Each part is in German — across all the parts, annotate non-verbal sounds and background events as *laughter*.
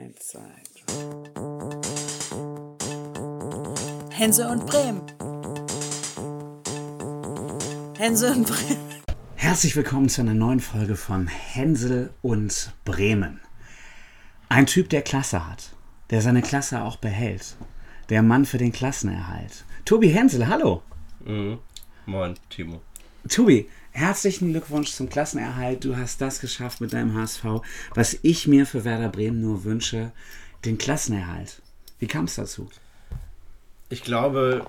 Eins, zwei, drei. Hänsel und Bremen. Hänsel und Bremen. Herzlich willkommen zu einer neuen Folge von Hänsel und Bremen. Ein Typ, der Klasse hat, der seine Klasse auch behält. Der Mann für den Klassenerhalt. Tobi Hänsel, hallo. Mhm. Moin, Timo. Tobi, herzlichen Glückwunsch zum Klassenerhalt. Du hast das geschafft mit deinem HSV, was ich mir für Werder Bremen nur wünsche, den Klassenerhalt. Wie kam es dazu? Ich glaube,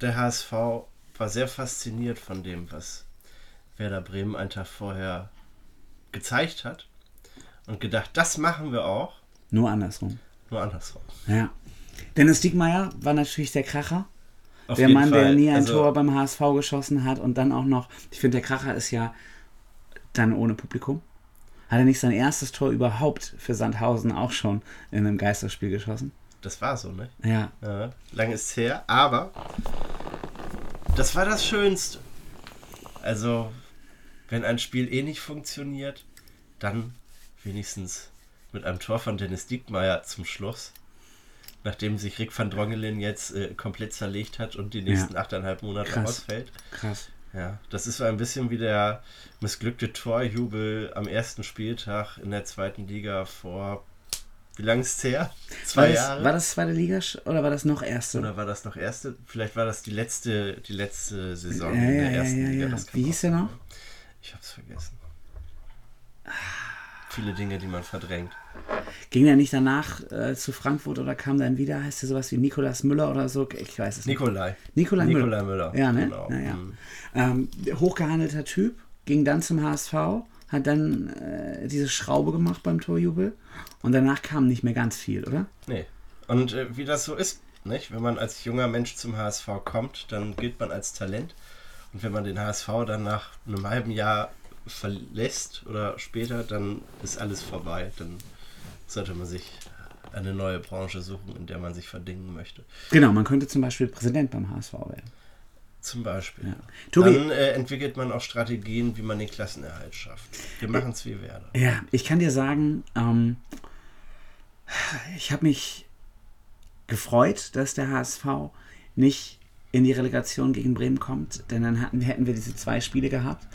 der HSV war sehr fasziniert von dem, was Werder Bremen einen Tag vorher gezeigt hat und gedacht, das machen wir auch, Nur andersrum. nur andersrum. Ja. Dennis Diekmeyer war natürlich der Kracher. Auf der Mann, der Fall. nie ein Also, Tor beim HSV geschossen hat und dann auch noch, ich finde, der Kracher ist ja dann ohne Publikum. Hat er nicht sein erstes Tor überhaupt für Sandhausen auch schon in einem Geisterspiel geschossen? Das war so, ne? Ja. Ja, lang ist her, aber das war das Schönste. Also, wenn ein Spiel eh nicht funktioniert, dann wenigstens mit einem Tor von Dennis Diekmeyer zum Schluss. Nachdem sich Rick van Drongelen jetzt äh, komplett zerlegt hat und die nächsten achteinhalb Monate Krass. ausfällt. Krass. Ja, das ist so ein bisschen wie der missglückte Torjubel am ersten Spieltag in der zweiten Liga vor, wie lange ist es her? Zwei war das, Jahre? War das zweite Liga oder war das noch erste? Oder war das noch erste? Vielleicht war das die letzte, die letzte Saison ja, in ja, der ja, ersten ja, Liga. ja. Wie hieß der noch? Ich hab's vergessen. Viele Dinge, die man verdrängt. Ging der nicht danach äh, zu Frankfurt oder kam dann wieder? Heißt der sowas wie Nikolas Müller oder so? Ich weiß es nicht. Nikolai. Nikolai Müller. Nikolai Müller. Ja, ne? Genau. Ja, ja. Mhm. Ähm, hochgehandelter Typ, ging dann zum HSV, hat dann äh, diese Schraube gemacht beim Torjubel und danach kam nicht mehr ganz viel, oder? Nee. Und äh, wie das so ist, nicht? wenn man als junger Mensch zum HSV kommt, dann gilt man als Talent. Und wenn man den HSV dann nach einem halben Jahr verlässt oder später, dann ist alles vorbei. Dann sollte man sich eine neue Branche suchen, in der man sich verdingen möchte. Genau, man könnte zum Beispiel Präsident beim HSV werden. Zum Beispiel. Ja. Tobi, Dann äh, entwickelt man auch Strategien, wie man den Klassenerhalt schafft. Wir machen es wie Werder. ja, ich kann dir sagen, ähm, ich habe mich gefreut, dass der HSV nicht in die Relegation gegen Bremen kommt, denn dann hatten, hätten wir diese zwei Spiele gehabt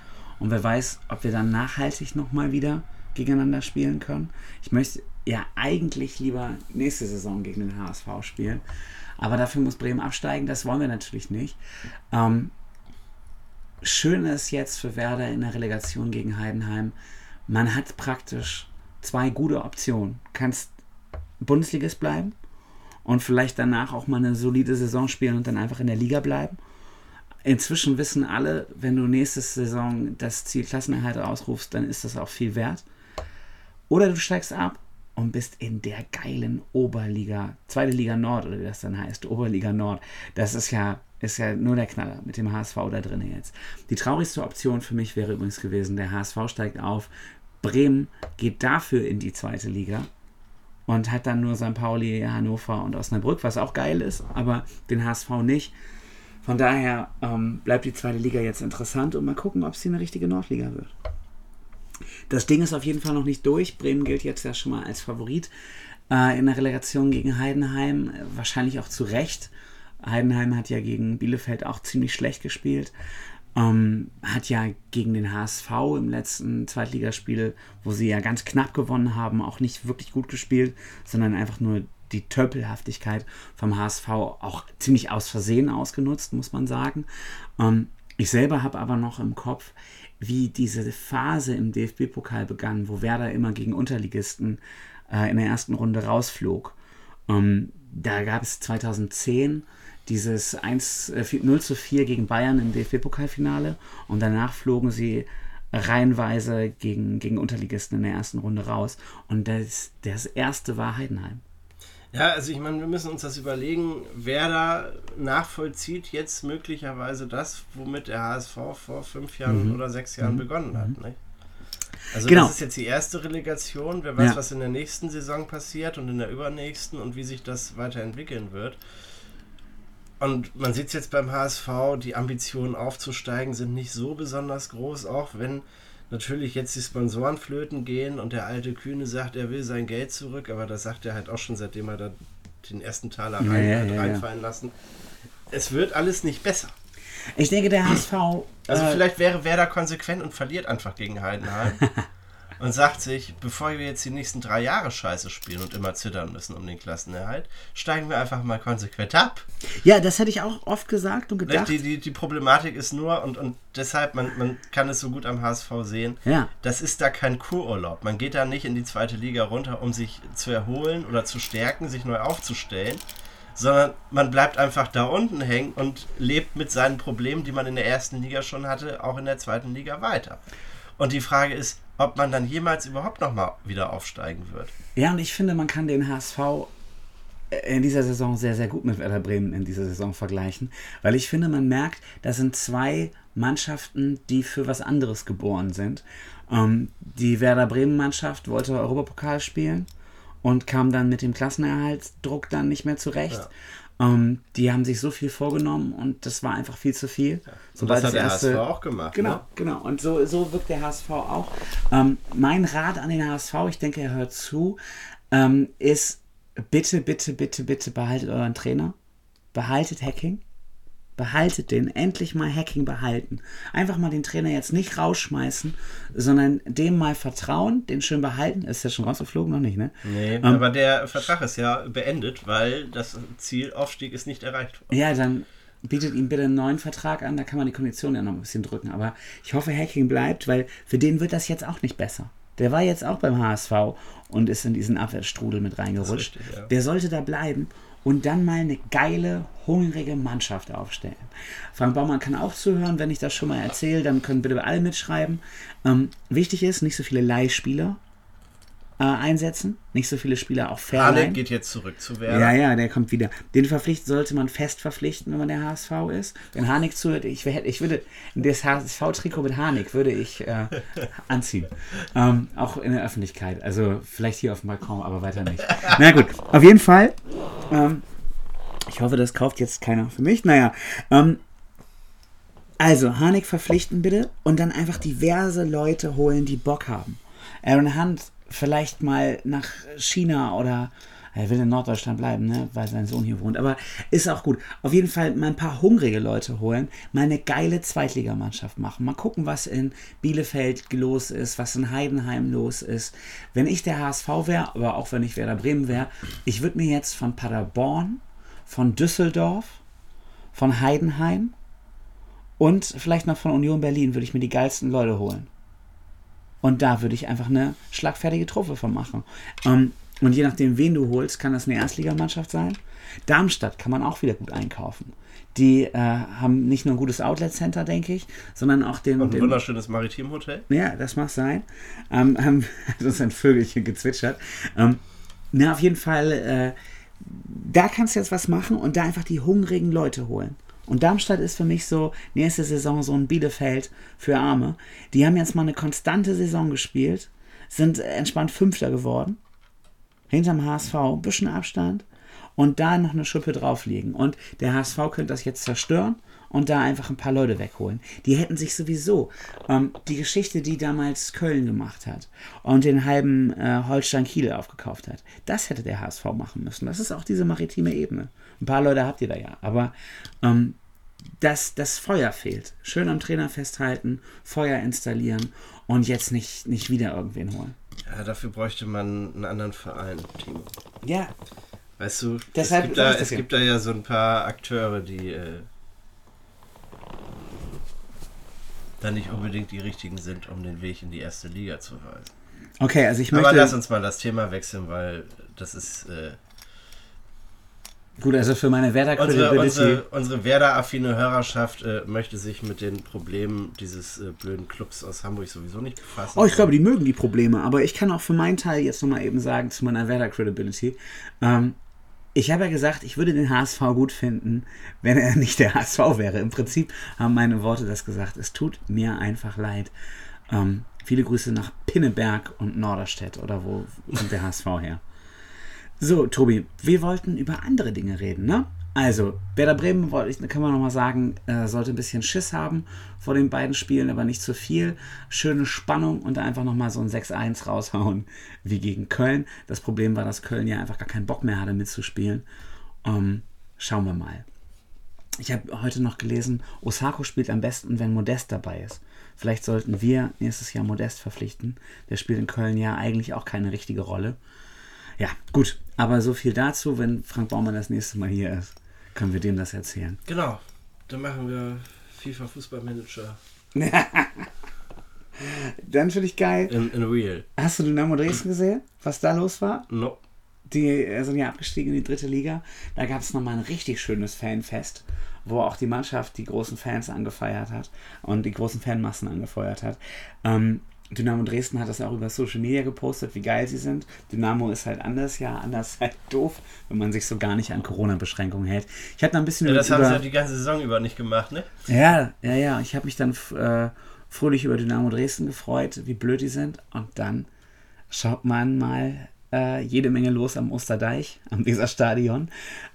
und wer weiß, ob wir dann nachhaltig nochmal wieder gegeneinander spielen können. Ich möchte ja eigentlich lieber nächste Saison gegen den HSV spielen, aber dafür muss Bremen absteigen, das wollen wir natürlich nicht. Ähm, schön ist jetzt für Werder in der Relegation gegen Heidenheim, man hat praktisch zwei gute Optionen. Kannst Bundesligist bleiben und vielleicht danach auch mal eine solide Saison spielen und dann einfach in der Liga bleiben. Inzwischen wissen alle, wenn du nächste Saison das Ziel Klassenerhalt ausrufst, dann ist das auch viel wert. Oder du steigst ab und bist in der geilen Oberliga, zweite Liga Nord oder wie das dann heißt, Oberliga Nord. Das ist ja, ist ja nur der Knaller mit dem HSV da drin jetzt. Die traurigste Option für mich wäre übrigens gewesen, der HSV steigt auf, Bremen geht dafür in die zweite Liga und hat dann nur St. Pauli, Hannover und Osnabrück, was auch geil ist, aber den HSV nicht. Von daher ähm, bleibt die zweite Liga jetzt interessant und mal gucken, ob es hier eine richtige Nordliga wird. Das Ding ist auf jeden Fall noch nicht durch. Bremen gilt jetzt ja schon mal als Favorit äh, in der Relegation gegen Heidenheim. Wahrscheinlich auch zu Recht. Heidenheim hat ja gegen Bielefeld auch ziemlich schlecht gespielt. Ähm, hat ja gegen den HSV im letzten Zweitligaspiel, wo sie ja ganz knapp gewonnen haben, auch nicht wirklich gut gespielt, sondern einfach nur die Tölpelhaftigkeit vom HSV auch ziemlich aus Versehen ausgenutzt, muss man sagen. Ähm, ich selber habe aber noch im Kopf, wie diese Phase im DFB-Pokal begann, wo Werder immer gegen Unterligisten äh, in der ersten Runde rausflog. Ähm, da gab es 2010 dieses 1, äh, 0 zu 4 gegen Bayern im DFB-Pokalfinale und danach flogen sie reihenweise gegen, gegen Unterligisten in der ersten Runde raus. Und das, das erste war Heidenheim. Ja, also ich meine, wir müssen uns das überlegen. Werder nachvollzieht jetzt möglicherweise das, womit der HSV vor fünf Jahren oder sechs Jahren begonnen hat. Nicht? Also Genau. das ist jetzt die erste Relegation. Wer weiß, Ja. was in der nächsten Saison passiert und in der übernächsten und wie sich das weiterentwickeln wird. Und man sieht es jetzt beim HSV, die Ambitionen aufzusteigen sind nicht so besonders groß, auch wenn natürlich jetzt die Sponsoren flöten gehen und der alte Kühne sagt, er will sein Geld zurück, aber das sagt er halt auch schon, seitdem er da den ersten Taler Ja, rein, ja, hat ja, ja. reinfallen lassen. Es wird alles nicht besser. Ich denke, der HSV. Also äh, vielleicht wäre Werder konsequent und verliert einfach gegen Heidenheim *laughs* und sagt sich, bevor wir jetzt die nächsten drei Jahre scheiße spielen und immer zittern müssen um den Klassenerhalt, steigen wir einfach mal konsequent ab. Ja, das hätte ich auch oft gesagt und gedacht. Die, die, die Problematik ist nur, und, und deshalb, man, man kann es so gut am HSV sehen, Ja. das ist da kein Kururlaub. Man geht da nicht in die zweite Liga runter, um sich zu erholen oder zu stärken, sich neu aufzustellen, sondern man bleibt einfach da unten hängen und lebt mit seinen Problemen, die man in der ersten Liga schon hatte, auch in der zweiten Liga weiter. Und die Frage ist, ob man dann jemals überhaupt nochmal wieder aufsteigen wird. Ja, und ich finde, man kann den HSV in dieser Saison sehr, sehr gut mit Werder Bremen in dieser Saison vergleichen, weil ich finde, man merkt, das sind zwei Mannschaften, die für was anderes geboren sind. Ähm, die Werder Bremen-Mannschaft wollte Europapokal spielen und kam dann mit dem Klassenerhaltsdruck dann nicht mehr zurecht. Ähm, die haben sich so viel vorgenommen und das war einfach viel zu viel. Und das hat der HSV auch gemacht. Genau, Ne? genau. Und so, so wirkt der HSV auch. Ähm, mein Rat an den HSV, ich denke, er hört zu, ähm, ist bitte, bitte, bitte, bitte behaltet euren Trainer. Behaltet Hacking. Behaltet den. Endlich mal Hacking behalten. Einfach mal den Trainer jetzt nicht rausschmeißen, sondern dem mal vertrauen, den schön behalten. Ist der schon rausgeflogen? Noch nicht, ne? Nee, Ähm, aber der Vertrag ist ja beendet, weil das Ziel Aufstieg ist nicht erreicht worden. Ja, dann bietet ihm bitte einen neuen Vertrag an, da kann man die Konditionen ja noch ein bisschen drücken. Aber ich hoffe, Hacking bleibt, weil für den wird das jetzt auch nicht besser. Der war jetzt auch beim HSV und ist in diesen Abwärtsstrudel mit reingerutscht. richtig, ja. Der sollte da bleiben und dann mal eine geile, hungrige Mannschaft aufstellen. Frank Baumann kann auch zuhören, wenn ich das schon mal erzähle, dann können bitte alle mitschreiben. Ähm, wichtig ist, nicht so viele Leihspieler äh, einsetzen, nicht so viele Spieler auch verleihen. Halle geht jetzt zurück zu Werder. Ja, ja, der kommt wieder. Den verpflichten sollte man fest verpflichten, wenn man der HSV ist. Wenn Harnik zuhört, ich, ich würde das HSV-Trikot mit Harnik würde ich äh, *laughs* anziehen. Ähm, auch in der Öffentlichkeit. Also vielleicht hier auf dem Balkon, aber weiter nicht. *laughs* Na gut, auf jeden Fall. Ähm, ich hoffe, das kauft jetzt keiner für mich. Naja, ähm, also Harnik verpflichten bitte und dann einfach diverse Leute holen, die Bock haben. Aaron Hunt vielleicht mal nach China oder er will in Norddeutschland bleiben, ne, weil sein Sohn hier wohnt. Aber ist auch gut. Auf jeden Fall mal ein paar hungrige Leute holen, mal eine geile Zweitligamannschaft machen. Mal gucken, was in Bielefeld los ist, was in Heidenheim los ist. Wenn ich der HSV wäre, aber auch wenn ich Werder Bremen wäre, ich würde mir jetzt von Paderborn, von Düsseldorf, von Heidenheim und vielleicht noch von Union Berlin würde ich mir die geilsten Leute holen. Und da würde ich einfach eine schlagfertige Truppe von machen. Ähm, und je nachdem, wen du holst, kann das eine Erstligamannschaft sein. Darmstadt kann man auch wieder gut einkaufen. Die äh, haben nicht nur ein gutes Outlet-Center, denke ich, sondern auch den. Und ein den wunderschönes Maritimhotel. ja, das mag sein. Ähm, *laughs* haben hat uns ein Vögelchen gezwitschert. Ähm, na, auf jeden Fall, äh, da kannst du jetzt was machen und da einfach die hungrigen Leute holen. Und Darmstadt ist für mich so nächste Saison so ein Bielefeld für Arme. Die haben jetzt mal eine konstante Saison gespielt, sind entspannt Fünfter geworden. Hinterm HSV, ein bisschen Abstand. Und da noch eine Schippe drauflegen. Und der HSV könnte das jetzt zerstören und da einfach ein paar Leute wegholen. Die hätten sich sowieso ähm, die Geschichte, die damals Köln gemacht hat und den halben äh, Holstein Kiel aufgekauft hat, das hätte der HSV machen müssen. Das ist auch diese maritime Ebene. Ein paar Leute habt ihr da ja, aber ähm, das, das Feuer fehlt. Schön am Trainer festhalten, Feuer installieren und jetzt nicht, nicht wieder irgendwen holen. Ja, dafür bräuchte man einen anderen Verein, Timo. Ja, Weißt du, Deshalb es, gibt da, es ja. gibt da ja so ein paar Akteure, die äh, da nicht unbedingt die richtigen sind, um den Weg in die erste Liga zu weisen. okay, also ich möchte. Aber lass uns mal das Thema wechseln, weil das ist äh, gut, also für meine Werder unsere, unsere, unsere Werder-affine Hörerschaft äh, möchte sich mit den Problemen dieses äh, blöden Clubs aus Hamburg sowieso nicht befassen. Oh, ich glaube, die mögen die Probleme, aber ich kann auch für meinen Teil jetzt nochmal eben sagen zu meiner Werder Credibility. Ähm, ich habe ja gesagt, ich würde den HSV gut finden, wenn er nicht der HSV wäre. Im Prinzip haben meine Worte das gesagt. Es tut mir einfach leid. Ähm, viele Grüße nach Pinneberg und Norderstedt oder wo kommt der HSV her? So, Tobi, wir wollten über andere Dinge reden, ne? Also, Werder Bremen, kann man nochmal sagen, äh, sollte ein bisschen Schiss haben vor den beiden Spielen, aber nicht zu viel. Schöne Spannung und einfach nochmal so ein 6-1 raushauen wie gegen Köln. Das Problem war, dass Köln ja einfach gar keinen Bock mehr hatte mitzuspielen. Ähm, schauen wir mal. Ich habe heute noch gelesen, Osako spielt am besten, wenn Modest dabei ist. Vielleicht sollten wir nächstes Jahr Modest verpflichten. Der spielt in Köln ja eigentlich auch keine richtige Rolle. Ja, gut. Aber so viel dazu, wenn Frank Baumann das nächste Mal hier ist, können wir dem das erzählen. Genau. Dann machen wir FIFA Fußballmanager *laughs* Dann finde ich geil. in, in Real. Hast du Dynamo Dresden gesehen, was da los war? No. Die äh, sind ja abgestiegen in die dritte Liga. Da gab es nochmal ein richtig schönes Fanfest, wo auch die Mannschaft die großen Fans angefeiert hat und die großen Fanmassen angefeuert hat. Ähm, Dynamo Dresden hat das auch über Social Media gepostet, wie geil sie sind. Dynamo ist halt anders, ja, anders *laughs* halt doof, wenn man sich so gar nicht an Corona-Beschränkungen hält. Ich habe da ein bisschen Ja, das haben über, sie ja die ganze Saison über nicht gemacht, ne? ja, ja, ja. Ich habe mich dann äh, fröhlich über Dynamo Dresden gefreut, wie blöd die sind. Und dann schaut man mal äh, jede Menge los am Osterdeich, am Weserstadion.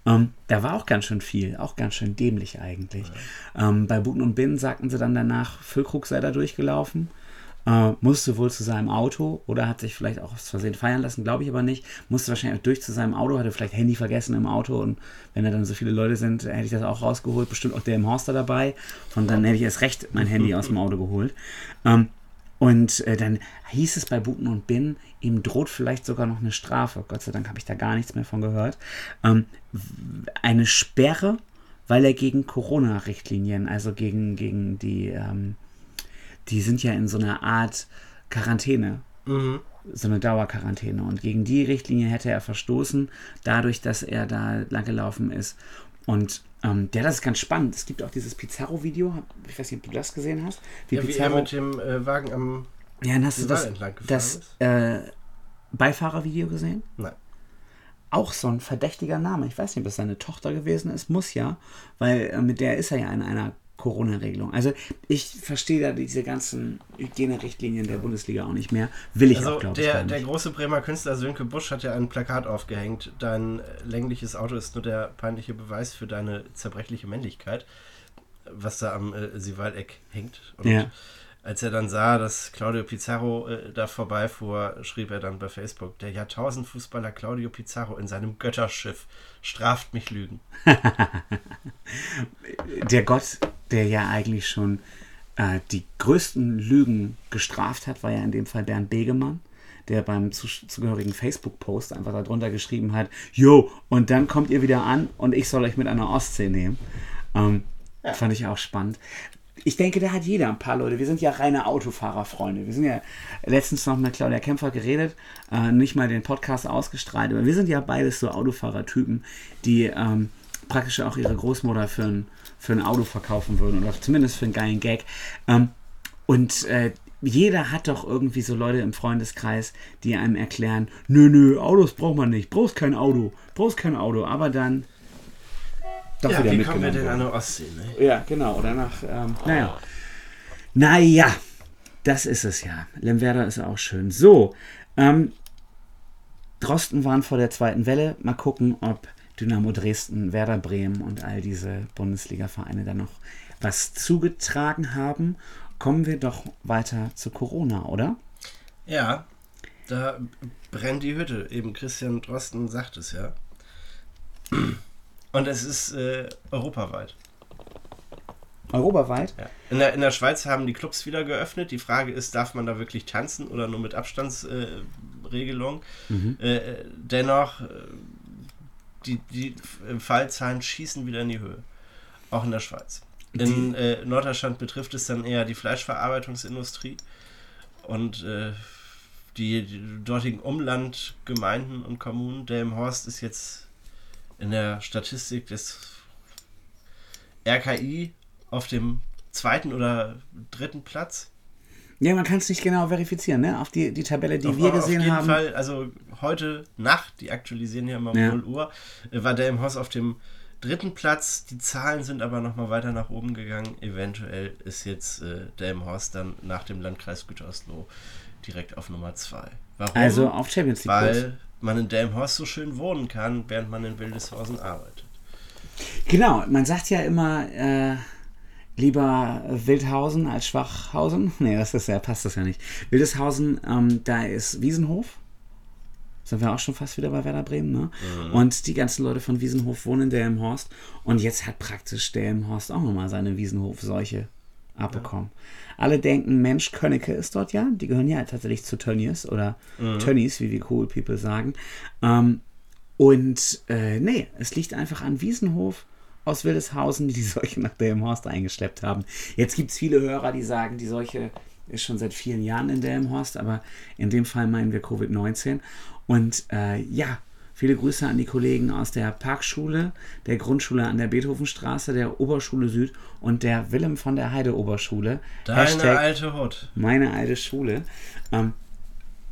Ähm, da war auch ganz schön viel, auch ganz schön dämlich eigentlich. Ähm, bei Buten und Binnen sagten sie dann danach, Füllkrug sei da durchgelaufen. Äh, musste wohl zu seinem Auto oder hat sich vielleicht auch aus Versehen feiern lassen, glaube ich aber nicht. Musste wahrscheinlich auch durch zu seinem Auto, hatte vielleicht Handy vergessen im Auto und wenn da dann so viele Leute sind, hätte ich das auch rausgeholt. Bestimmt auch der im Horster dabei. Von dann hätte ich erst recht mein *laughs* Handy aus dem Auto geholt. Ähm, und äh, dann hieß es bei Buten und Bin, ihm droht vielleicht sogar noch eine Strafe. Gott sei Dank habe ich da gar nichts mehr von gehört. Ähm, eine Sperre, weil er gegen Corona-Richtlinien, also gegen, gegen die, ähm, die sind ja in so einer Art Quarantäne, Mhm. so eine Dauerquarantäne. Und gegen die Richtlinie hätte er verstoßen, dadurch, dass er da langgelaufen ist. Und ähm, ja, das ist ganz spannend. Es gibt auch dieses Pizarro-Video. Ich weiß nicht, ob du das gesehen hast. Wie Ja, wie Pizarro mit dem äh, Wagen am. ja, dann hast du das, das äh, Beifahrervideo gesehen? Nein. Auch so ein verdächtiger Name. Ich weiß nicht, ob das seine Tochter gewesen ist. Muss ja, weil äh, mit der ist er ja in einer Corona-Regelung. Also ich verstehe da diese ganzen Hygienerichtlinien der Bundesliga auch nicht mehr. Will ich Also auch, glaube ich, der, der große Bremer Künstler Sönke Busch hat ja ein Plakat aufgehängt. Dein längliches Auto ist nur der peinliche Beweis für deine zerbrechliche Männlichkeit, was da am äh, Siwaldeck hängt. Und Ja. Als er dann sah, dass Claudio Pizarro äh, da vorbeifuhr, schrieb er dann bei Facebook, der Jahrtausendfußballer Claudio Pizarro in seinem Götterschiff straft mich Lügen. *laughs* der Gott, der ja eigentlich schon äh, die größten Lügen gestraft hat, war ja in dem Fall Bernd Begemann, der beim zu, zugehörigen Facebook-Post einfach darunter geschrieben hat, Jo, und dann kommt ihr wieder an und ich soll euch mit einer Ostsee nehmen. Ähm, Fand ich auch spannend. Ich denke, da hat jeder ein paar Leute. Wir sind ja reine Autofahrerfreunde. Wir sind ja letztens noch mit Claudia Kämpfer geredet, äh, nicht mal den Podcast ausgestrahlt, aber wir sind ja beides so Autofahrertypen, die ähm, praktisch auch ihre Großmutter für ein, für ein Auto verkaufen würden oder zumindest für einen geilen Gag. Ähm, und äh, jeder hat doch irgendwie so Leute im Freundeskreis, die einem erklären, nö, nö, Autos braucht man nicht, brauchst kein Auto, brauchst kein Auto, aber dann doch Ja, wieder wie kommen wir mitgenommen denn an der Ostsee? Ne? Ja, genau. Oder nach, ähm, naja. Naja, das ist es ja. Lemwerder ist auch schön. So, ähm, Drosten waren vor der zweiten Welle. Mal gucken, ob Dynamo Dresden, Werder Bremen und all diese Bundesliga-Vereine da noch was zugetragen haben. Kommen wir doch weiter zu Corona, oder? Ja, da brennt die Hütte. Eben Christian Drosten sagt es ja. Und es ist äh, europaweit. Europaweit? Ja. In, der, in der Schweiz haben die Clubs wieder geöffnet. Die Frage ist, darf man da wirklich tanzen oder nur mit Abstandsregelung? Äh, Regelung? äh, dennoch, äh, die, die Fallzahlen schießen wieder in die Höhe. Auch in der Schweiz. In äh, Norddeutschland betrifft es dann eher die Fleischverarbeitungsindustrie und äh, die, die dortigen Umlandgemeinden und Kommunen. Delmenhorst ist jetzt in der Statistik des RKI auf dem zweiten oder dritten Platz. Ja, man kann es nicht genau verifizieren, ne? Auf die, die Tabelle, die Auf- wir auf gesehen jeden haben. Fall, also heute Nacht, die aktualisieren ja immer um Ja. 0 Uhr, äh, war Delmenhorst auf dem dritten Platz. Die Zahlen sind aber nochmal weiter nach oben gegangen. Eventuell ist jetzt äh, Delmenhorst dann nach dem Landkreis Gütersloh direkt auf Nummer 2. Warum? Also auf Champions League. Weil man in Delmenhorst so schön wohnen kann, während man in Wildeshausen arbeitet. Genau, man sagt ja immer, äh, lieber Wildhausen als Schwachhausen. *laughs* Nee, das ist ja, passt das ja nicht. Wildeshausen, ähm, da ist Wiesenhof. Sind wir auch schon fast wieder bei Werder Bremen, ne? Und die ganzen Leute von Wiesenhof wohnen in Delmenhorst. Und jetzt hat praktisch Delmenhorst auch nochmal seine Wiesenhof-Seuche abbekommen. Alle denken, Mensch, Könnecke ist dort ja. Die gehören ja tatsächlich zu Tönnies oder Tönnies, wie wir Cool People sagen. Ähm, und äh, nee, es liegt einfach an Wiesenhof aus Wildeshausen, die *laughs* die Seuche nach Delmenhorst eingeschleppt haben. Jetzt gibt es viele Hörer, die sagen, die Seuche ist schon seit vielen Jahren in Delmenhorst, aber in dem Fall meinen wir Covid-19. Und äh, ja, viele Grüße an die Kollegen aus der Parkschule, der Grundschule an der Beethovenstraße, der Oberschule Süd und der Willem von der Heide Oberschule. Deine Hashtag alte Hut. meine alte Schule. Ähm,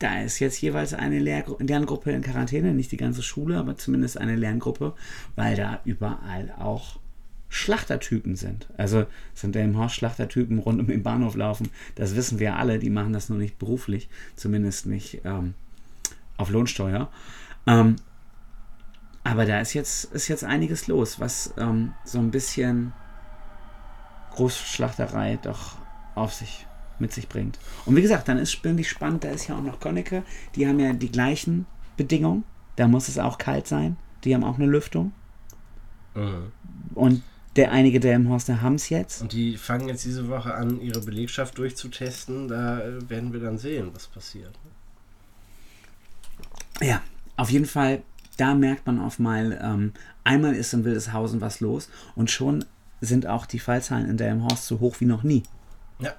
da ist jetzt jeweils eine Lehrgru Lerngruppe in Quarantäne, nicht die ganze Schule, aber zumindest eine Lerngruppe, weil da überall auch Schlachtertypen sind. Also sind im Haus Schlachtertypen rund um den Bahnhof laufen. Das wissen wir alle, die machen das nur nicht beruflich, zumindest nicht ähm, auf Lohnsteuer. Ähm, aber da ist jetzt, ist jetzt einiges los, was ähm, so ein bisschen Großschlachterei doch auf sich mit sich bringt. Und wie gesagt, dann ist bin ich spannend, da ist ja auch noch Konnecke, die haben ja die gleichen Bedingungen, da muss es auch kalt sein, die haben auch eine Lüftung Mhm. und der einige der im Horster haben es jetzt. Und die fangen jetzt diese Woche an, ihre Belegschaft durchzutesten. Da äh, werden wir dann sehen, was passiert. Ja, auf jeden Fall, da merkt man auf mal, ähm, einmal ist in Wildeshausen was los und schon sind auch die Fallzahlen in Delmenhorst so hoch wie noch nie. Ja.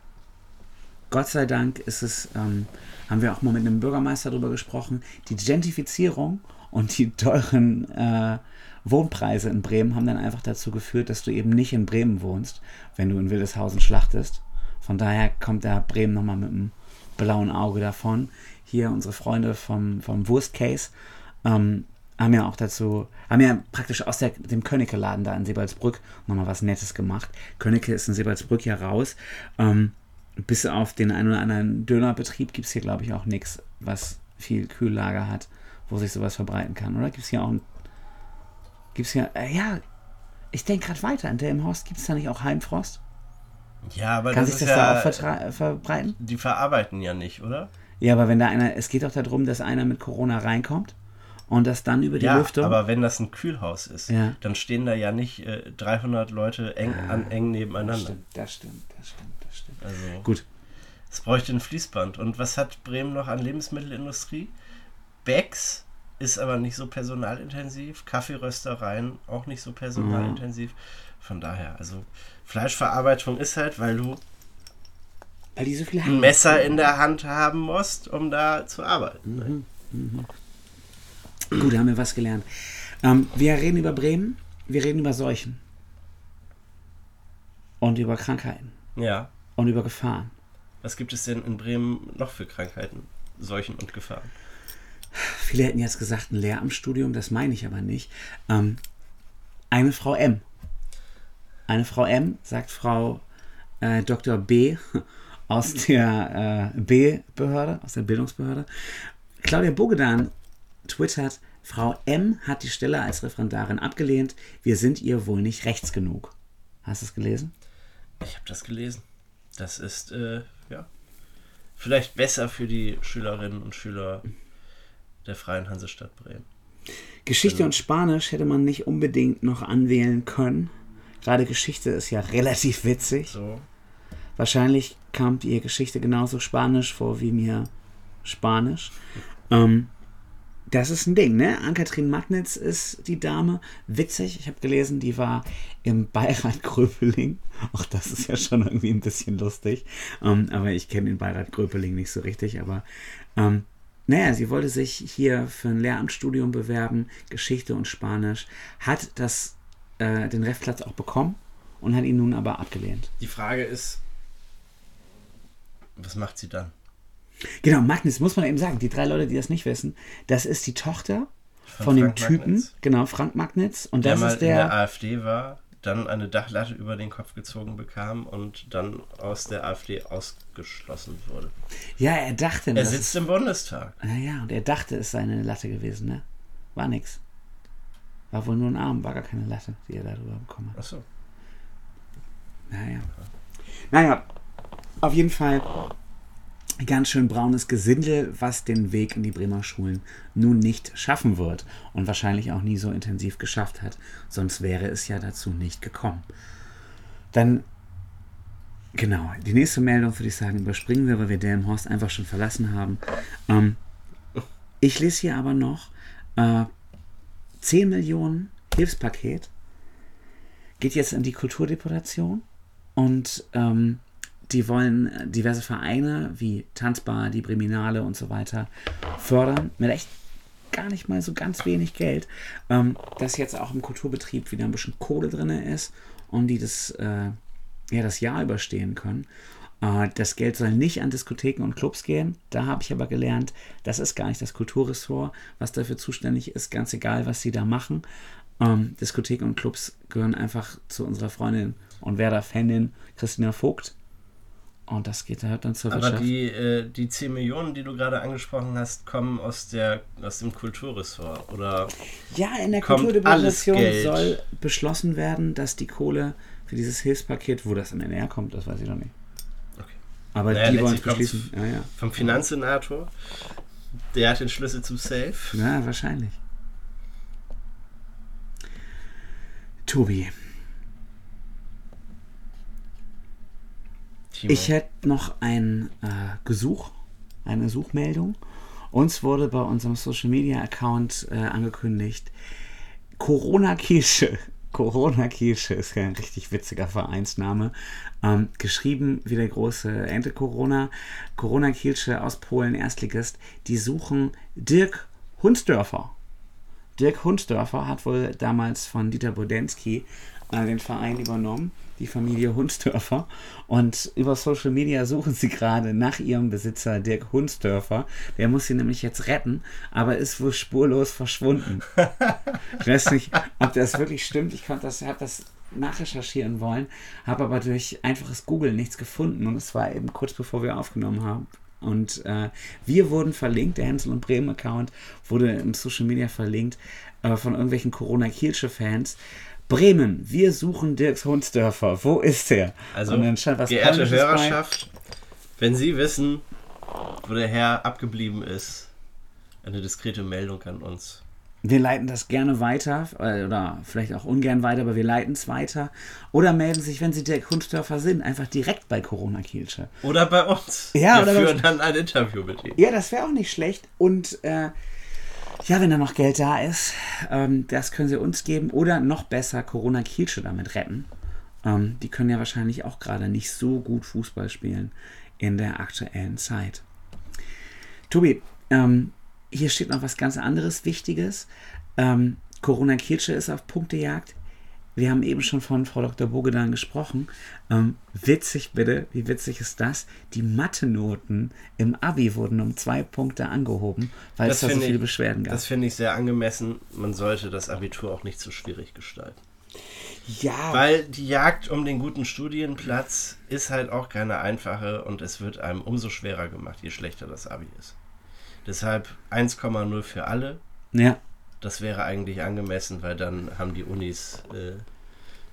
Gott sei Dank ist es, ähm, haben wir auch mal mit einem Bürgermeister darüber gesprochen, die Gentrifizierung und die teuren äh, Wohnpreise in Bremen haben dann einfach dazu geführt, dass du eben nicht in Bremen wohnst, wenn du in Wildeshausen schlachtest. Von daher kommt da Bremen nochmal mit einem blauen Auge davon. Hier unsere Freunde vom, vom Wurstcase ähm, haben ja auch dazu, haben ja praktisch aus der, dem Könnecke-Laden da in Sebalsbrück nochmal was Nettes gemacht. Könnecke ist in Sebalsbrück ja raus. Ähm, bis auf den einen oder anderen Dönerbetrieb gibt es hier, glaube ich, auch nichts, was viel Kühllager hat, wo sich sowas verbreiten kann. Oder gibt es hier auch ein. Gibt es hier. Äh, ja, ich denke gerade weiter. In Delmenhorst gibt es da nicht auch Heimfrost? Ja, aber Kann das sich ist das da ja. auch vertra- verbreiten? die verarbeiten ja nicht, oder? Ja, aber wenn da einer. Es geht doch darum, dass einer mit Corona reinkommt und das dann über die ja, Lüftung. aber wenn das ein Kühlhaus ist, Ja. dann stehen da ja nicht äh, 300 Leute eng, an, eng das nebeneinander. stimmt, das stimmt, das stimmt, das stimmt. Also, Gut. es bräuchte ein Fließband. Und was hat Bremen noch an Lebensmittelindustrie? Becks ist aber nicht so personalintensiv. Kaffeeröstereien auch nicht so personalintensiv. Von daher, also Fleischverarbeitung ist halt, weil du Weil die so viel ein. Messer in der Hand haben musst, um da zu arbeiten. Gut, haben wir was gelernt. Ähm, wir reden über Bremen, wir reden über Seuchen. Und über Krankheiten. Ja. Und über Gefahren. Was gibt es denn in Bremen noch für Krankheiten, Seuchen und Gefahren? Viele hätten jetzt gesagt, ein Lehramtsstudium, das meine ich aber nicht. Ähm, eine Frau M. Eine Frau M, sagt Frau äh, Dr. B aus der äh, B-Behörde, aus der Bildungsbehörde. Claudia Bogedan twittert, Frau M hat die Stelle als Referendarin abgelehnt. Wir sind ihr wohl nicht rechts genug. Hast du es gelesen? Ich habe das gelesen. Das ist, äh, ja, vielleicht besser für die Schülerinnen und Schüler der Freien Hansestadt Bremen. Geschichte und Spanisch hätte man nicht unbedingt noch anwählen können. Gerade Geschichte ist ja relativ witzig. So. Wahrscheinlich kam ihr Geschichte genauso Spanisch vor wie mir Spanisch. Ähm, das ist ein Ding, ne? Ann-Kathrin Magnitz ist die Dame. Witzig, ich habe gelesen, die war im Beirat Gröpeling. Auch das ist ja schon irgendwie ein bisschen lustig. Ähm, aber ich kenne den Beirat Gröpeling nicht so richtig. Aber ähm, naja, sie wollte sich hier für ein Lehramtsstudium bewerben, Geschichte und Spanisch, hat das, äh, den Refplatz auch bekommen und hat ihn nun aber abgelehnt. Die Frage ist, was macht sie dann? Genau, Magnitz, muss man eben sagen, die drei Leute, die das nicht wissen, das ist die Tochter von, Von dem Typen, Magnitz. genau, Frank Magnitz. Und Der das mal ist in der der, AfD war, dann eine Dachlatte über den Kopf gezogen bekam und dann aus der AfD ausgeschlossen wurde. ja, er dachte, Er sitzt im Bundestag. naja, und er dachte, es sei eine Latte gewesen, ne? War nix. War wohl nur ein Arm, war gar keine Latte, die er darüber bekommen hat. Achso. Naja. Naja, auf jeden Fall ganz schön braunes Gesindel, was den Weg in die Bremer Schulen nun nicht schaffen wird und wahrscheinlich auch nie so intensiv geschafft hat. Sonst wäre es ja dazu nicht gekommen. Dann, genau, die nächste Meldung würde ich sagen, überspringen wir, weil wir Delmenhorst einfach schon verlassen haben. Ähm, ich lese hier aber noch äh, 10 Millionen Hilfspaket geht jetzt in die Kulturdeputation und ähm, die wollen diverse Vereine wie Tanzbar, die Breminale und so weiter fördern mit echt gar nicht mal so ganz wenig Geld, ähm, dass jetzt auch im Kulturbetrieb wieder ein bisschen Kohle drin ist und die das, äh, ja, das Jahr überstehen können. Äh, das Geld soll nicht an Diskotheken und Clubs gehen. Da habe ich aber gelernt, das ist gar nicht das Kulturressort, was dafür zuständig ist, ganz egal, was sie da machen. Ähm, Diskotheken und Clubs gehören einfach zu unserer Freundin und Werder-Fanin Christina Vogt. Und das geht halt dann zur Aber Wirtschaft. die, äh, die 10 Millionen, die du gerade angesprochen hast, kommen aus, der, aus dem Kulturressort. Oder Ja, in der kommt Kulturdeputation soll beschlossen werden, dass die Kohle für dieses Hilfspaket, wo das am Ende herkommt, das weiß ich noch nicht. Okay. Aber Naja, die wollen es beschließen. Ja, ja. vom Finanzsenator, der hat den Schlüssel zum Safe. ja, wahrscheinlich. Tobi, Timo. ich hätte noch ein äh, Gesuch, eine Suchmeldung. Uns wurde bei unserem Social Media Account äh, angekündigt, Corona Kirsche. *laughs* Corona Kirsche ist ja ein richtig witziger Vereinsname. Ähm, geschrieben wie der große Ente Corona. Corona Kirsche aus Polen, Erstligist. Die suchen Dirk Hunsdörfer. Dirk Hunsdörfer hat wohl damals von Dieter Bodensky äh, den Verein übernommen, die Familie Hunsdörfer. Und über Social Media suchen sie gerade nach ihrem Besitzer Dirk Hunsdörfer. Der muss sie nämlich jetzt retten, aber ist wohl spurlos verschwunden. *laughs* Ich weiß nicht, ob das wirklich stimmt. Ich konnte das, habe das nachrecherchieren wollen, habe aber durch einfaches Google nichts gefunden und es war eben kurz bevor wir aufgenommen haben. Und äh, wir wurden verlinkt, der Hänsel und Bremen Account wurde im Social Media verlinkt äh, von irgendwelchen Corona-Kielsche-Fans. Bremen, wir suchen Dirks Hunsdörfer. Wo ist er? Also, Und dann stand was geehrte Polnisches bei. Hörerschaft, wenn Sie wissen, wo der Herr abgeblieben ist, eine diskrete Meldung an uns. Wir leiten das gerne weiter äh, oder vielleicht auch ungern weiter, aber wir leiten es weiter. Oder melden sich, wenn Sie Dirk Hunsdörfer sind, einfach direkt bei Corona Kielsche. Oder bei uns. Ja, Wir oder führen dann ein Interview mit ihm. Ja, das wäre auch nicht schlecht. Und äh, ja, wenn da noch Geld da ist, ähm, das können Sie uns geben. Oder noch besser Corona Kielsche damit retten. Ähm, die können ja wahrscheinlich auch gerade nicht so gut Fußball spielen in der aktuellen Zeit. Tobi, ähm, hier steht noch was ganz anderes Wichtiges. Ähm, Corona Kielsche ist auf Punktejagd. Wir haben eben schon von Frau Dr. Bogedan gesprochen. Ähm, witzig bitte, wie witzig ist das? Die Mathe-Noten im Abi wurden um zwei Punkte angehoben, weil es da so viele ich- Beschwerden gab. Das finde ich sehr angemessen. Man sollte das Abitur auch nicht so schwierig gestalten. ja, Weil die Jagd um den guten Studienplatz ist halt auch keine einfache und es wird einem umso schwerer gemacht, je schlechter das Abi ist. Deshalb 1,0 für alle. ja, Das wäre eigentlich angemessen, weil dann haben die Unis, äh,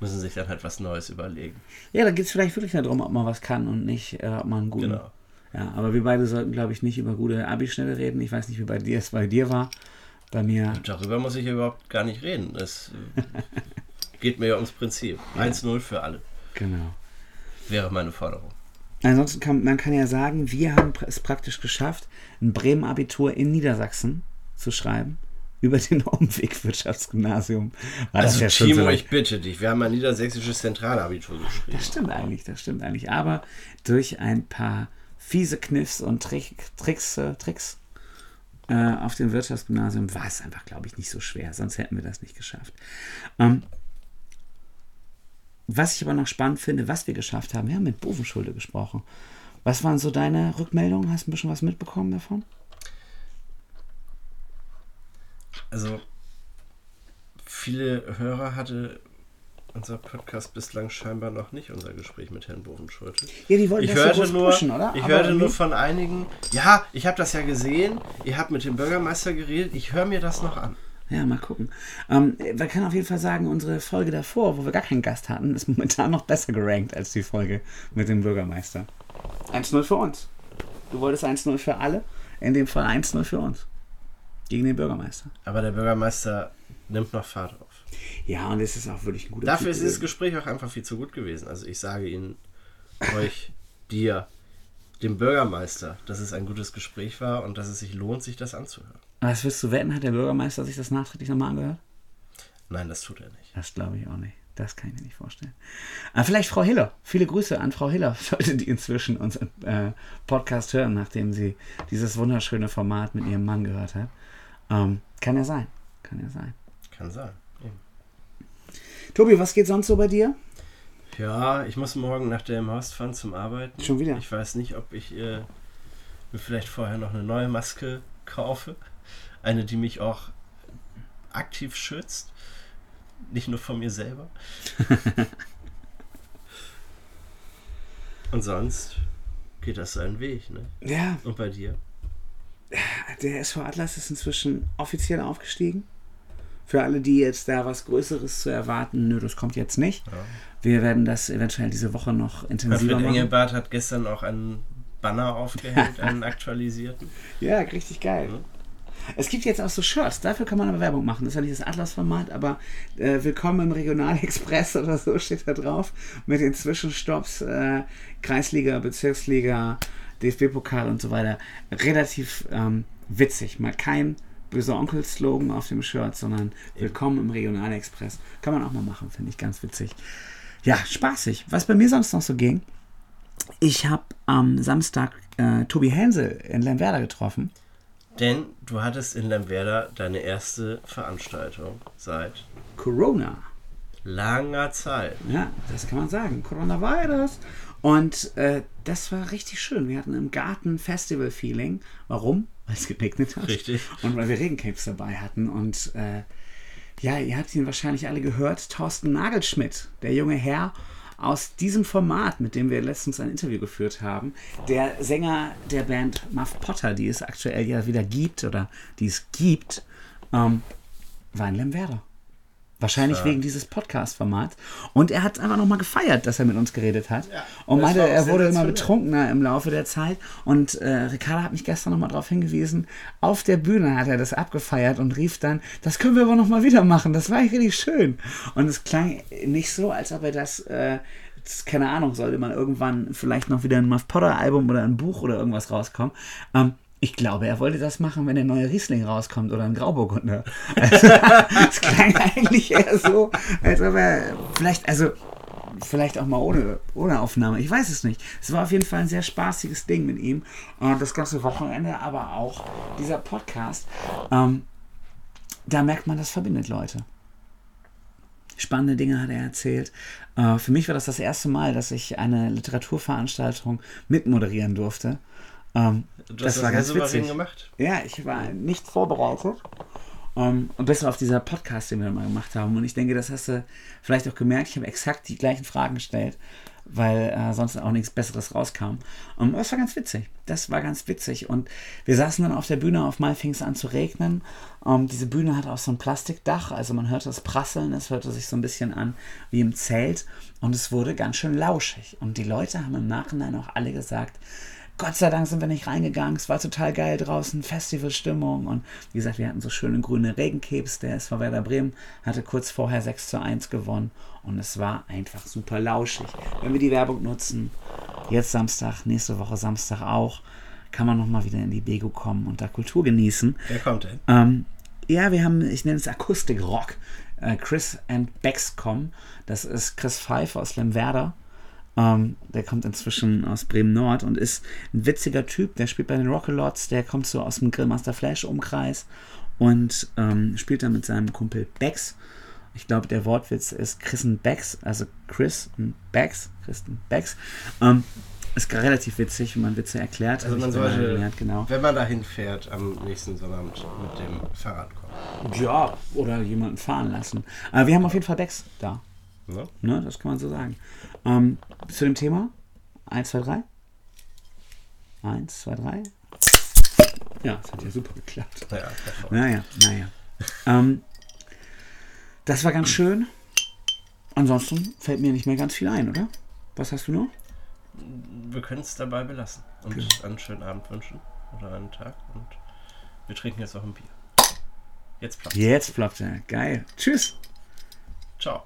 müssen sich dann halt was Neues überlegen. ja, da geht es vielleicht wirklich darum, ob man was kann und nicht, äh, ob man einen guten. Genau. Ja, aber wir beide sollten, glaube ich, nicht über gute Abi-Schnelle reden. Ich weiß nicht, wie bei dir es bei dir war. Bei mir. Darüber muss ich überhaupt gar nicht reden. Es äh, geht mir ja ums Prinzip. 1-0 für alle Genau. wäre meine Forderung. Ansonsten kann man kann ja sagen, wir haben es praktisch geschafft, ein Bremen-Abitur in Niedersachsen zu schreiben über den *laughs* Umweg Wirtschaftsgymnasium. War das Also ja schon Timo, so ich bitte dich, wir haben ein niedersächsisches Zentralabitur geschrieben. Das stimmt eigentlich, das stimmt eigentlich. Aber durch ein paar fiese Kniffs und Trick, Tricks, äh, Tricks äh, auf dem Wirtschaftsgymnasium war es einfach, glaube ich, nicht so schwer. Sonst hätten wir das nicht geschafft. Ähm, was ich aber noch spannend finde, was wir geschafft haben, wir haben mit Bovenschulde gesprochen. Was waren so deine Rückmeldungen? Hast du ein bisschen was mitbekommen davon? Also, viele Hörer hatte unser Podcast bislang scheinbar noch nicht, unser Gespräch mit Herrn Bovenschulte. Ja, die wollten Ich das so hörte, groß nur, pushen, oder? ich Aber hörte nur von einigen, ja, ich habe das ja gesehen, ihr habt mit dem Bürgermeister geredet, ich höre mir das noch an. Ja, mal gucken. Ähm, wir können auf jeden Fall sagen, unsere Folge davor, wo wir gar keinen Gast hatten, ist momentan noch besser gerankt als die Folge mit dem Bürgermeister. 1-0 für uns. Du wolltest 1-0 für alle, in dem Fall 1-0 für uns. Gegen den Bürgermeister. Aber der Bürgermeister nimmt noch Fahrt auf. Ja, und es ist auch wirklich ein guter Dafür Typ ist dieses. Gespräch auch einfach viel zu gut gewesen. Also ich sage Ihnen, euch, dir, dem Bürgermeister, dass es ein gutes Gespräch war und dass es sich lohnt, sich das anzuhören. Was willst du wetten? Hat der Bürgermeister sich das nachträglich nochmal angehört? Nein, das tut er nicht. Das glaube ich auch nicht. Das kann ich mir nicht vorstellen. Aber vielleicht Frau Hiller. Viele Grüße an Frau Hiller, *laughs* sollte die inzwischen unseren äh, Podcast hören, nachdem sie dieses wunderschöne Format mit ihrem Mann gehört hat. Ähm, kann ja sein. Kann ja sein. Kann sein. Eben. Tobi, was geht sonst so bei dir? Ja, ich muss morgen nach dem Horst fahren zum Arbeiten. Schon wieder? Ich weiß nicht, ob ich äh, mir vielleicht vorher noch eine neue Maske kaufe. Eine, die mich auch aktiv schützt. Nicht nur von mir selber. *laughs* Und sonst geht das seinen Weg, ne? Ja, Und bei dir? der SV Atlas ist inzwischen offiziell aufgestiegen. Für alle, die jetzt da was Größeres zu erwarten, nö, das kommt jetzt nicht. Ja. Wir werden das eventuell diese Woche noch intensiver Manfred machen. Engelbart hat gestern auch einen Banner aufgehängt, *laughs* einen aktualisierten. Ja, richtig geil. Ja. Es gibt jetzt auch so Shirts, dafür kann man aber Werbung machen. Das ist ja nicht das Atlas-Format, aber äh, Willkommen im Regionalexpress *laughs* oder so steht da drauf. Mit den Zwischenstopps, äh, Kreisliga, Bezirksliga, DFB-Pokal und so weiter. Relativ ähm, witzig. Mal kein böser Onkel-Slogan auf dem Shirt, sondern Willkommen im Regionalexpress. Kann man auch mal machen, finde ich ganz witzig. Ja, spaßig. Was bei mir sonst noch so ging, ich habe am Samstag äh, Tobi Hensel in Lemwerder getroffen. Denn du hattest in Lemwerder deine erste Veranstaltung seit Corona. langer Zeit. Ja, das kann man sagen. Coronavirus. Und äh, das war richtig schön. Wir hatten im Garten Festival-Feeling. Warum? Weil es geregnet hat. Richtig. Und weil wir Regencapes dabei hatten. Und äh, ja, ihr habt ihn wahrscheinlich alle gehört. Thorsten Nagelschmidt, der junge Herr aus diesem Format, mit dem wir letztens ein Interview geführt haben. Der Sänger der Band Muff Potter, die es aktuell ja wieder gibt oder die es gibt, ähm, war in Lemwerder. Wahrscheinlich Ja. wegen dieses Podcast-Formats. Und er hat einfach nochmal gefeiert, dass er mit uns geredet hat. Ja, und meinte, er wurde immer betrunkener im Laufe der Zeit. Und äh, Ricarda hat mich gestern nochmal darauf hingewiesen, auf der Bühne hat er das abgefeiert und rief dann, das können wir aber nochmal wieder machen. Das war richtig schön. Und es klang nicht so, als ob er das, äh, keine Ahnung, sollte man irgendwann vielleicht noch wieder ein Muff Potter Album oder ein Buch oder irgendwas rauskommen. Ähm, ich glaube, er wollte das machen, wenn der neue Riesling rauskommt oder ein Grauburgunder. Also, *laughs* es klang eigentlich eher so, als ob er vielleicht, also vielleicht auch mal ohne, ohne Aufnahme. Ich weiß es nicht. Es war auf jeden Fall ein sehr spaßiges Ding mit ihm. Und das ganze Wochenende, aber auch dieser Podcast. Ähm, da merkt man, das verbindet Leute. Spannende Dinge hat er erzählt. Äh, für mich war das das erste Mal, dass ich eine Literaturveranstaltung mitmoderieren durfte. Ähm, Du das hast war ganz witzig. gemacht. Ja, ich war nicht vorbereitet. Ähm, und bis auf dieser Podcast, den wir mal gemacht haben. Und ich denke, das hast du vielleicht auch gemerkt. Ich habe exakt die gleichen Fragen gestellt, weil äh, sonst auch nichts Besseres rauskam. Und das war ganz witzig. Das war ganz witzig. Und wir saßen dann auf der Bühne. Auf mal fing es an zu regnen. Ähm, diese Bühne hat auch so ein Plastikdach. Also man hörte es prasseln. Es hörte sich so ein bisschen an wie im Zelt. Und es wurde ganz schön lauschig. Und die Leute haben im Nachhinein auch alle gesagt, Gott sei Dank sind wir nicht reingegangen. Es war total geil draußen, Festivalstimmung. Und wie gesagt, wir hatten so schöne grüne Regenkebs. Der SV Werder Bremen hatte kurz vorher 6 zu 1 gewonnen. Und es war einfach super lauschig. Wenn wir die Werbung nutzen, jetzt Samstag, nächste Woche Samstag auch, kann man nochmal wieder in die Bego kommen und da Kultur genießen. Wer kommt denn? Ähm, ja, wir haben, ich nenne es Akustik-Rock. Äh, Chris and Bex kommen. Das ist Chris Pfeiffer aus Lemwerder. Ähm, der kommt inzwischen aus Bremen-Nord und ist ein witziger Typ. Der spielt bei den Rockalots. Der kommt so aus dem Grillmaster Flash-Umkreis und ähm, spielt dann mit seinem Kumpel Bex. Ich glaube, der Wortwitz ist Chris und Bex, also Chris und Bex. Chris und Bex. Ähm, ist relativ witzig, wenn man Witze erklärt. Also man sollte, gelernt, genau. wenn man dahin fährt, am nächsten Sonnabend mit dem Fahrrad kommen. Ja, oder jemanden fahren lassen. Aber wir haben auf jeden Fall Decks da. Ne? Ne? Das kann man so sagen. Ähm, zu dem Thema? 1, 2, 3. 1, 2, 3. Ja, das hat ja super geklappt. Ja. Naja, naja. Ähm, das war ganz schön. Ansonsten fällt mir nicht mehr ganz viel ein, oder? Was hast du noch? Wir können es dabei belassen und einen schönen Abend wünschen oder einen Tag und wir trinken jetzt noch ein Bier. Jetzt Platz. Jetzt ploppt er. Geil. Tschüss. Ciao.